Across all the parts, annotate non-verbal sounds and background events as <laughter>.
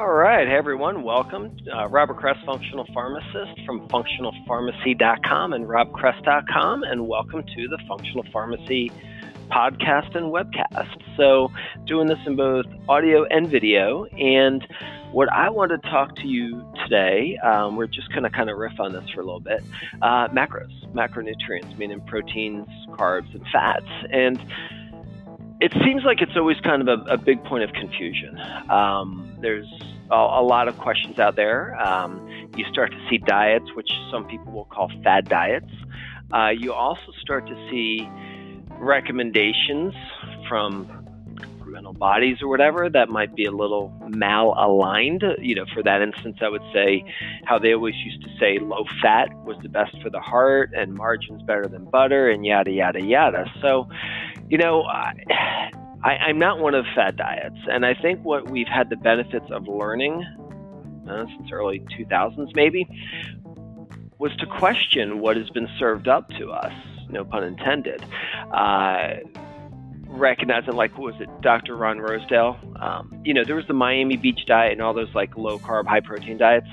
All right, hey everyone, welcome. Uh, Robert Kress, functional pharmacist from functionalpharmacy.com and robkress.com, and welcome to the Functional Pharmacy podcast and webcast. So, doing this in both audio and video. And what I want to talk to you today, um, we're just going to kind of riff on this for a little bit uh, macros, macronutrients, meaning proteins, carbs, and fats. And it seems like it's always kind of a, a big point of confusion. Um, there's a, a, lot of questions out there. Um, you start to see diets, which some people will call fad diets. Uh, you also start to see recommendations from governmental bodies or whatever that might be a little malaligned. You know, for that instance, I would say how they always used to say low fat was the best for the heart and margins better than butter and yada, yada, yada. So, you know, I, am not one of fad diets. And I think what we've had the benefits of learning uh, since early 2000s, maybe, was to question what has been served up to us, no pun intended. Uh, recognizing like what was it dr ron rosedale um, you know there was the miami beach diet and all those like low carb high protein diets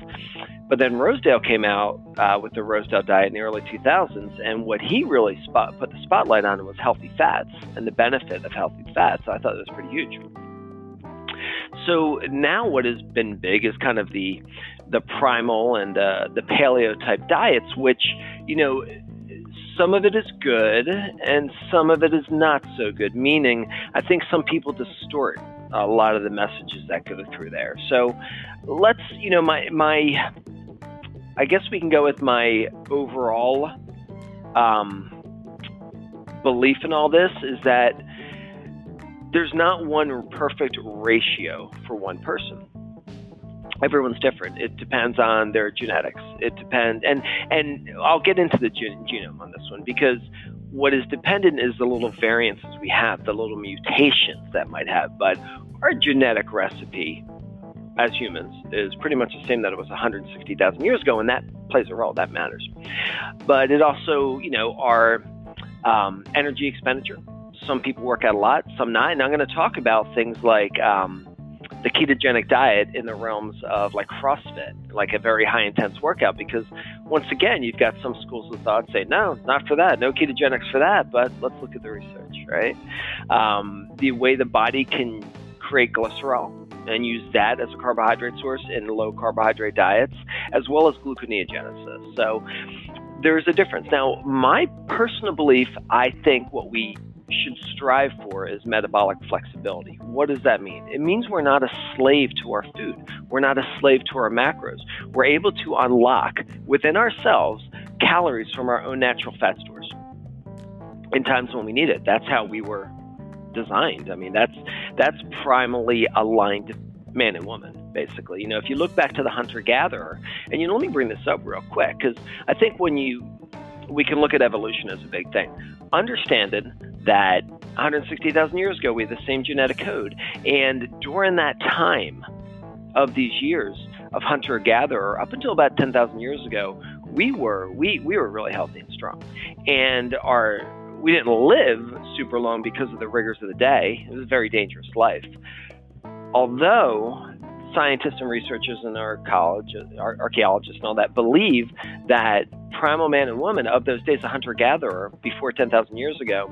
but then rosedale came out uh, with the rosedale diet in the early 2000s and what he really spot, put the spotlight on was healthy fats and the benefit of healthy fats So i thought that was pretty huge so now what has been big is kind of the the primal and uh, the paleo type diets which you know some of it is good and some of it is not so good, meaning I think some people distort a lot of the messages that go through there. So let's, you know, my, my, I guess we can go with my overall um, belief in all this is that there's not one perfect ratio for one person everyone's different. It depends on their genetics. It depends, and and I'll get into the gen- genome on this one because what is dependent is the little variances we have, the little mutations that might have. But our genetic recipe as humans is pretty much the same that it was 160,000 years ago, and that plays a role. That matters. But it also, you know, our um, energy expenditure. Some people work out a lot, some not. And I'm going to talk about things like um, the ketogenic diet in the realms of like CrossFit, like a very high intense workout, because once again, you've got some schools of thought say, no, not for that, no ketogenics for that, but let's look at the research, right? Um, the way the body can create glycerol and use that as a carbohydrate source in low carbohydrate diets, as well as gluconeogenesis. So there's a difference. Now, my personal belief, I think what we should strive for is metabolic flexibility. What does that mean? It means we're not a slave to our food. We're not a slave to our macros. We're able to unlock within ourselves calories from our own natural fat stores in times when we need it. That's how we were designed. I mean, that's that's primally aligned man and woman basically. You know, if you look back to the hunter gatherer, and you know, let me bring this up real quick because I think when you we can look at evolution as a big thing. Understanding that 160,000 years ago we had the same genetic code, and during that time of these years of hunter gatherer, up until about 10,000 years ago, we were we we were really healthy and strong, and our we didn't live super long because of the rigors of the day. It was a very dangerous life. Although scientists and researchers and our college, our archaeologists and all that believe that primal man and woman of those days, a hunter gatherer before 10,000 years ago,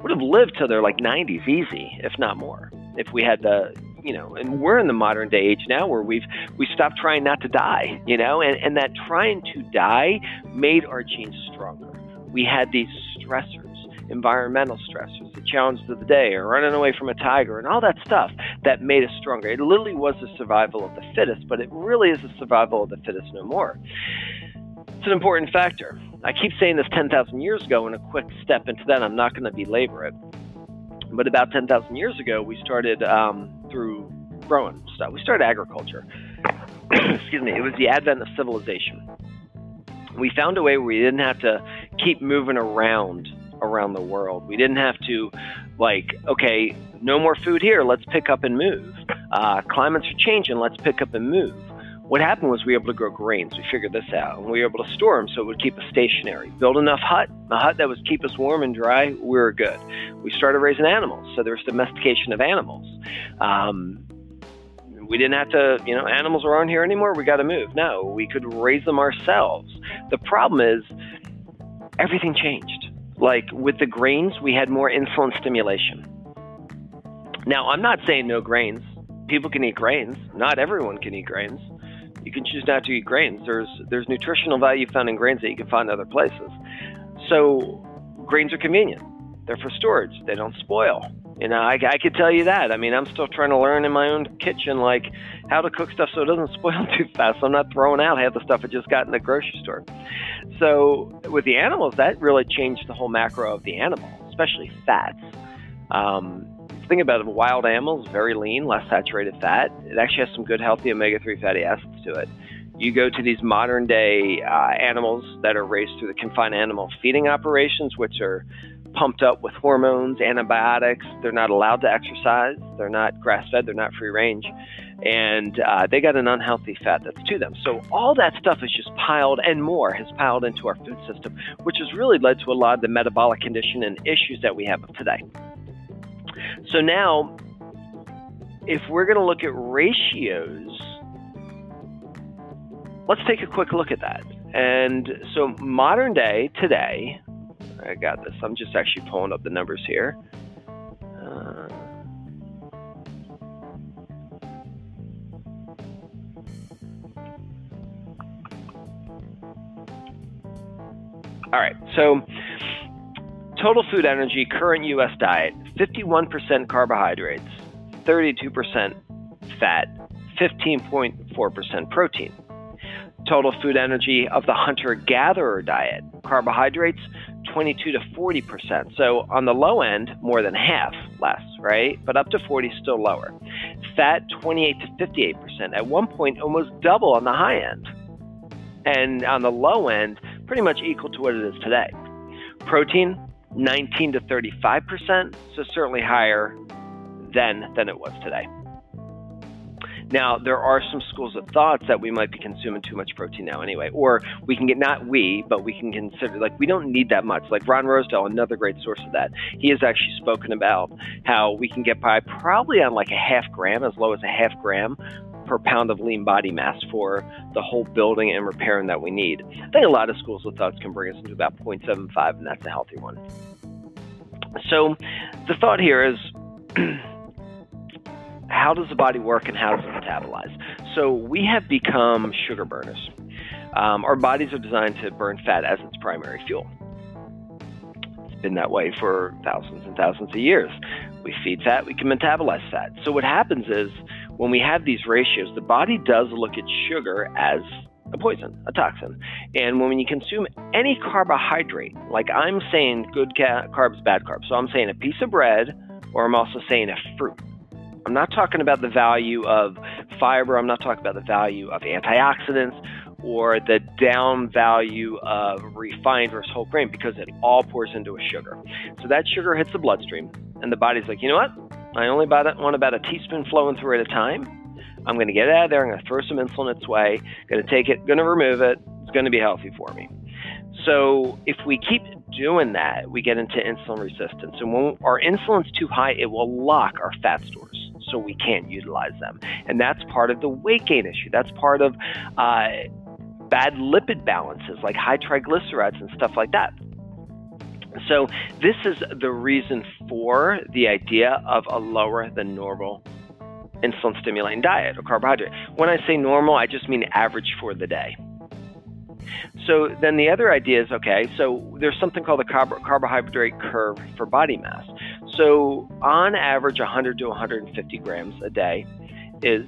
would have lived till their like 90s easy, if not more, if we had the you know, and we're in the modern day age now where we've we stopped trying not to die, you know, and, and that trying to die made our genes stronger. We had these stressors environmental stressors, the challenges of the day, or running away from a tiger, and all that stuff that made us stronger. It literally was the survival of the fittest, but it really is the survival of the fittest no more. It's an important factor. I keep saying this 10,000 years ago, and a quick step into that, I'm not going to belabor it. But about 10,000 years ago, we started um, through growing stuff. We started agriculture. <clears throat> Excuse me. It was the advent of civilization. We found a way where we didn't have to keep moving around around the world. We didn't have to, like, okay, no more food here, let's pick up and move. Uh, climates are changing, let's pick up and move. What happened was we were able to grow grains. We figured this out. And we were able to store them so it would keep us stationary. Build enough hut, a hut that would keep us warm and dry, we were good. We started raising animals. So there was domestication of animals. Um, We didn't have to, you know, animals aren't here anymore. We got to move. No, we could raise them ourselves. The problem is everything changed. Like with the grains, we had more insulin stimulation. Now, I'm not saying no grains. People can eat grains. Not everyone can eat grains. You can choose not to eat grains. There's there's nutritional value found in grains that you can find other places. So grains are convenient. They're for storage. They don't spoil. You know, I, I could tell you that. I mean, I'm still trying to learn in my own kitchen, like how to cook stuff so it doesn't <laughs> spoil too fast. So I'm not throwing out half the stuff I just got in the grocery store. So with the animals, that really changed the whole macro of the animal, especially fats. Um, think about it, wild animals, very lean, less saturated fat. It actually has some good, healthy omega-3 fatty acids to it. You go to these modern day uh, animals that are raised through the confined animal feeding operations, which are pumped up with hormones, antibiotics. They're not allowed to exercise. They're not grass fed. They're not free range. And uh, they got an unhealthy fat that's to them. So all that stuff is just piled and more has piled into our food system, which has really led to a lot of the metabolic condition and issues that we have today. So now, if we're going to look at ratios, let's take a quick look at that. And so, modern day, today, I got this. I'm just actually pulling up the numbers here. Uh, all right, so total food energy, current U.S. diet 51% carbohydrates, 32% fat, 15.4% protein. Total food energy of the hunter gatherer diet, carbohydrates 22 to 40%. So on the low end, more than half less, right? But up to 40 still lower. Fat 28 to 58%. At one point, almost double on the high end. And on the low end, pretty much equal to what it is today. Protein 19 to 35 percent, so certainly higher than than it was today. Now, there are some schools of thoughts that we might be consuming too much protein now anyway, or we can get, not we, but we can consider, like, we don't need that much. Like Ron Rosedale, another great source of that, he has actually spoken about how we can get by probably on like a half gram, as low as a half gram per pound of lean body mass for the whole building and repairing that we need. I think a lot of schools of thoughts can bring us into about 0.75, and that's a healthy one. So the thought here is <clears throat> how does the body work and how does it metabolize? So we have become sugar burners. Um, our bodies are designed to burn fat as its primary fuel. It's been that way for thousands and thousands of years. We feed fat, we can metabolize fat. So what happens is when we have these ratios, the body does look at sugar as a poison, a toxin. And when you consume any carbohydrate, like I'm saying good ca- carbs, bad carbs, so I'm saying a piece of bread, or I'm also saying a fruit. I'm not talking about the value of fiber, I'm not talking about the value of antioxidants or the down value of refined versus whole grain because it all pours into a sugar. So that sugar hits the bloodstream, and the body's like, you know what? I only want about a teaspoon flowing through at a time. I'm going to get it out of there. I'm going to throw some insulin its way. Going to take it. Going to remove it. It's going to be healthy for me. So if we keep doing that, we get into insulin resistance. And when our insulin's too high, it will lock our fat stores, so we can't utilize them. And that's part of the weight gain issue. That's part of uh, bad lipid balances, like high triglycerides and stuff like that. So, this is the reason for the idea of a lower than normal insulin stimulating diet or carbohydrate. When I say normal, I just mean average for the day. So then the other idea is okay, so there's something called the carb- carbohydrate curve for body mass. So on average, 100 to 150 grams a day is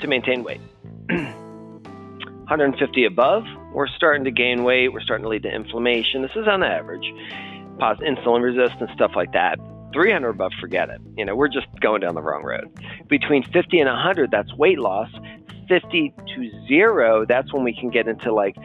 to maintain weight. <clears throat> 150 above, we're starting to gain weight, we're starting to lead to inflammation. This is on average insulin resistance, stuff like that. 300 above, forget it. You know, we're just going down the wrong road. Between 50 and 100, that's weight loss. 50 to zero, that's when we can get into like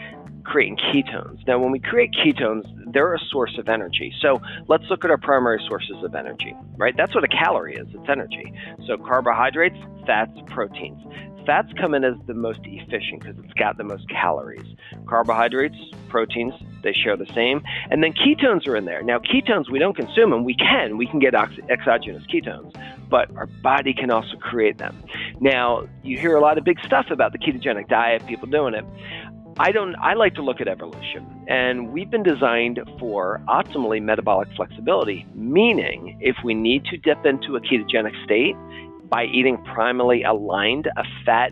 creating ketones. Now, when we create ketones, they're a source of energy. So let's look at our primary sources of energy, right? That's what a calorie is it's energy. So carbohydrates, fats, proteins. Fats come in as the most efficient because it's got the most calories. Carbohydrates, proteins, they share the same. And then ketones are in there. Now, ketones, we don't consume them. We can. We can get exogenous ketones, but our body can also create them. Now, you hear a lot of big stuff about the ketogenic diet, people doing it. I don't I like to look at evolution and we've been designed for optimally metabolic flexibility meaning if we need to dip into a ketogenic state by eating primarily aligned a fat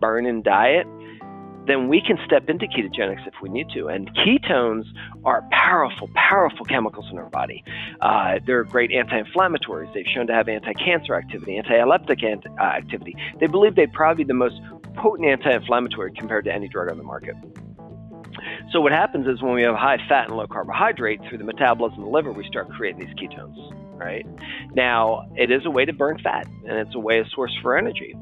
burning diet then we can step into ketogenics if we need to. And ketones are powerful, powerful chemicals in our body. Uh, they're great anti inflammatories. They've shown to have anti cancer activity, anti epileptic uh, activity. They believe they'd probably the most potent anti inflammatory compared to any drug on the market. So, what happens is when we have high fat and low carbohydrate through the metabolism of the liver, we start creating these ketones right? Now, it is a way to burn fat, and it's a way, a source for energy.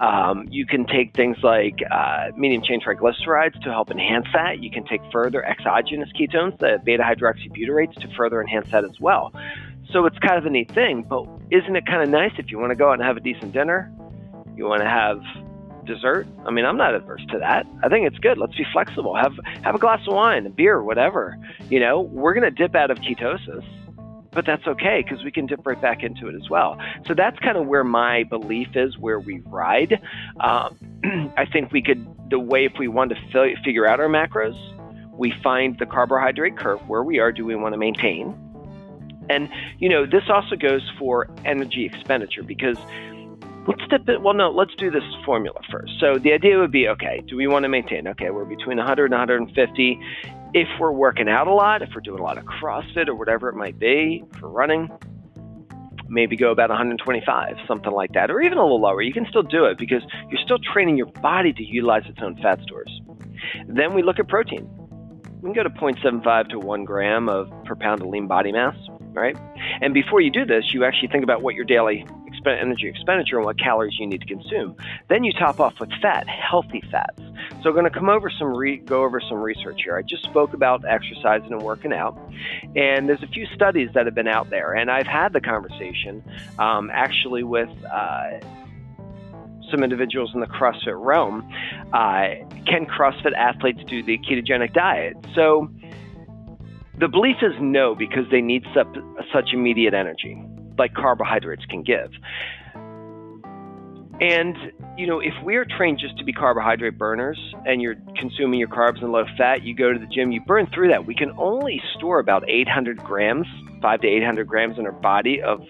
Um, you can take things like uh, medium chain triglycerides to help enhance that. You can take further exogenous ketones, the beta hydroxybutyrates, to further enhance that as well. So it's kind of a neat thing, but isn't it kind of nice if you want to go out and have a decent dinner? You want to have dessert. I mean, I'm not adverse to that. I think it's good. Let's be flexible. Have have a glass of wine, a beer, whatever. You know, we're to dip out of ketosis but that's okay because we can dip right back into it as well. So that's kind of where my belief is, where we ride. Um, <clears throat> I think we could, the way if we want to fi- figure out our macros, we find the carbohydrate curve where we are. Do we want to maintain? And you know, this also goes for energy expenditure because let's dip it. Well, no, let's do this formula first. So the idea would be, okay, do we want to maintain? Okay, we're between 100 and 150 if we're working out a lot, if we're doing a lot of CrossFit or whatever it might be for running, maybe go about 125, something like that, or even a little lower. You can still do it because you're still training your body to utilize its own fat stores. Then we look at protein. We can go to 0.75 to 1 gram of per pound of lean body mass, right? And before you do this, you actually think about what your daily energy expenditure and what calories you need to consume. Then you top off with fat, healthy fats. So I'm going to come over some re- go over some research here. I just spoke about exercising and working out, and there's a few studies that have been out there, and I've had the conversation um, actually with. Uh, some individuals in the CrossFit realm. Uh, can CrossFit athletes do the ketogenic diet? So the belief is no, because they need such, such immediate energy like carbohydrates can give. And, you know, if we're trained just to be carbohydrate burners and you're consuming your carbs and low fat, you go to the gym, you burn through that. We can only store about 800 grams, five to 800 grams in our body of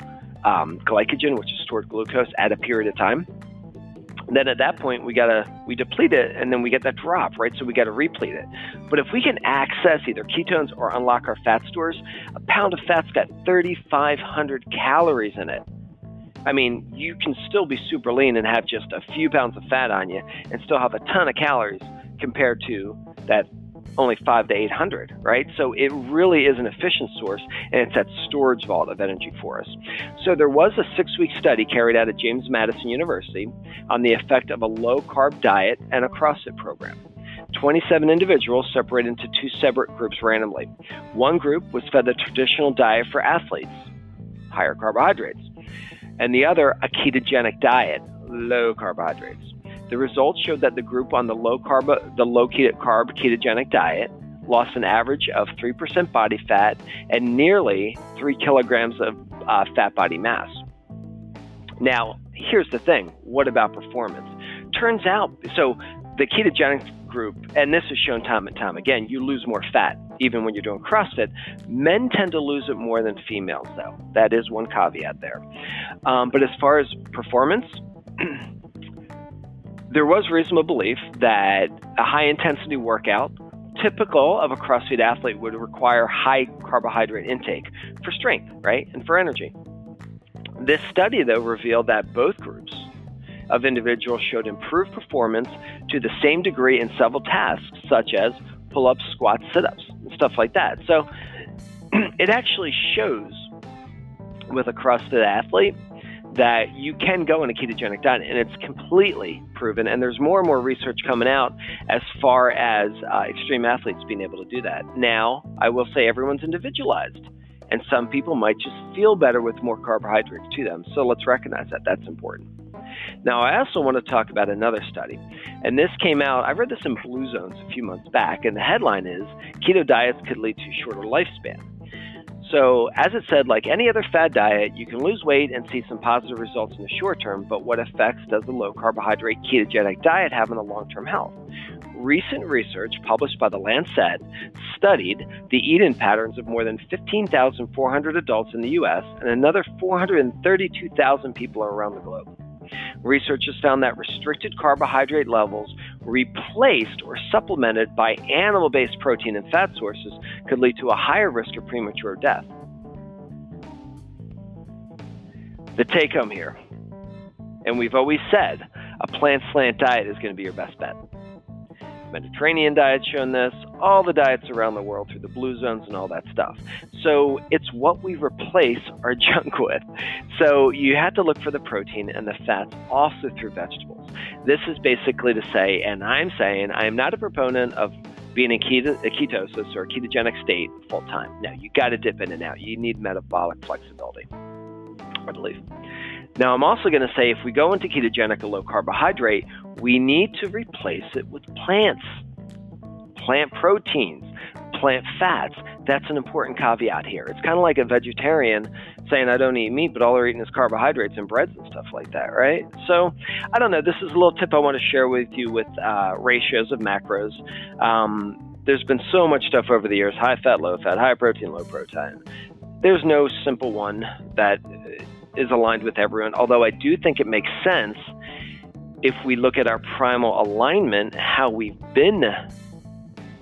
um, glycogen, which is stored glucose, at a period of time then at that point we gotta we deplete it and then we get that drop right? So we gotta replete it. But if we can access either ketones or unlock our fat stores a pound of fat's got 3500 calories in it. I mean you can still be super lean and have just a few pounds of fat on you and still have a ton of calories compared to that only five to 800, right? So it really is an efficient source, and it's that storage vault of energy for us. So there was a six week study carried out at James Madison University on the effect of a low carb diet and a CrossFit program. 27 individuals separated into two separate groups randomly. One group was fed the traditional diet for athletes, higher carbohydrates, and the other a ketogenic diet, low carbohydrates. The results showed that the group on the low carb, the low carb ketogenic diet lost an average of 3% body fat and nearly 3 kilograms of uh, fat body mass. Now, here's the thing what about performance? Turns out, so the ketogenic group, and this is shown time and time again, you lose more fat even when you're doing CrossFit. Men tend to lose it more than females, though. That is one caveat there. Um, but as far as performance, <clears throat> there was reasonable belief that a high intensity workout, typical of a CrossFit athlete, would require high carbohydrate intake for strength, right, and for energy. This study, though, revealed that both groups of individuals showed improved performance to the same degree in several tasks, such as pull ups, squats, sit ups, and stuff like that. So <clears throat> it actually shows with a CrossFit athlete that you can go on a ketogenic diet, and it's completely proven. And there's more and more research coming out as far as uh, extreme athletes being able to do that. Now, I will say everyone's individualized, and some people might just feel better with more carbohydrates to them. So let's recognize that. That's important. Now, I also want to talk about another study, and this came out. I read this in Blue Zones a few months back, and the headline is Keto diets could lead to shorter lifespan. So, as it said, like any other fad diet, you can lose weight and see some positive results in the short term, but what effects does a low carbohydrate ketogenic diet have on the long term health? Recent research published by the Lancet studied the eat in patterns of more than 15,400 adults in the US and another 432,000 people around the globe. Researchers found that restricted carbohydrate levels replaced or supplemented by animal based protein and fat sources could lead to a higher risk of premature death. The take home here, and we've always said a plant slant diet is going to be your best bet. Mediterranean diet's shown this, all the diets around the world through the blue zones and all that stuff. So it's what we replace our <laughs> junk with. So you have to look for the protein and the fats also through vegetables. This is basically to say, and I'm saying, I am not a proponent of being in keto, ketosis or ketogenic state full time. No, you got to dip in and out. You need metabolic flexibility, I believe. Now, I'm also going to say if we go into ketogenic or low carbohydrate, we need to replace it with plants, plant proteins, plant fats. That's an important caveat here. It's kind of like a vegetarian saying, I don't eat meat, but all they're eating is carbohydrates and breads and stuff like that, right? So, I don't know. This is a little tip I want to share with you with uh, ratios of macros. Um, there's been so much stuff over the years high fat, low fat, high protein, low protein. There's no simple one that is aligned with everyone, although I do think it makes sense if we look at our primal alignment, how we've been,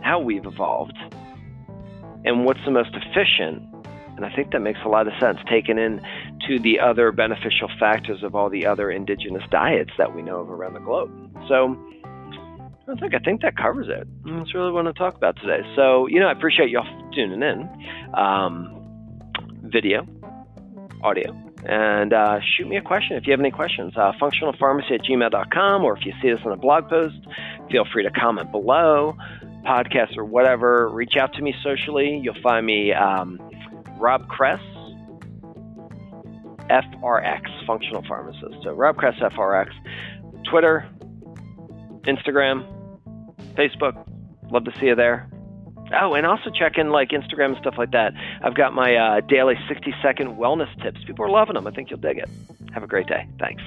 how we've evolved, and what's the most efficient. And I think that makes a lot of sense, taken in to the other beneficial factors of all the other indigenous diets that we know of around the globe. So I think I think that covers it. That's really what I want to talk about today. So, you know, I appreciate y'all tuning in. Um, video, audio, and uh, shoot me a question if you have any questions. Uh, functionalpharmacy at gmail.com, or if you see this on a blog post, feel free to comment below, podcast or whatever. Reach out to me socially. You'll find me um, Rob Kress, FRX, Functional Pharmacist. So Rob Kress, FRX, Twitter, Instagram, Facebook. Love to see you there. Oh, and also check in like Instagram and stuff like that. I've got my uh, daily 60 second wellness tips. People are loving them. I think you'll dig it. Have a great day. Thanks.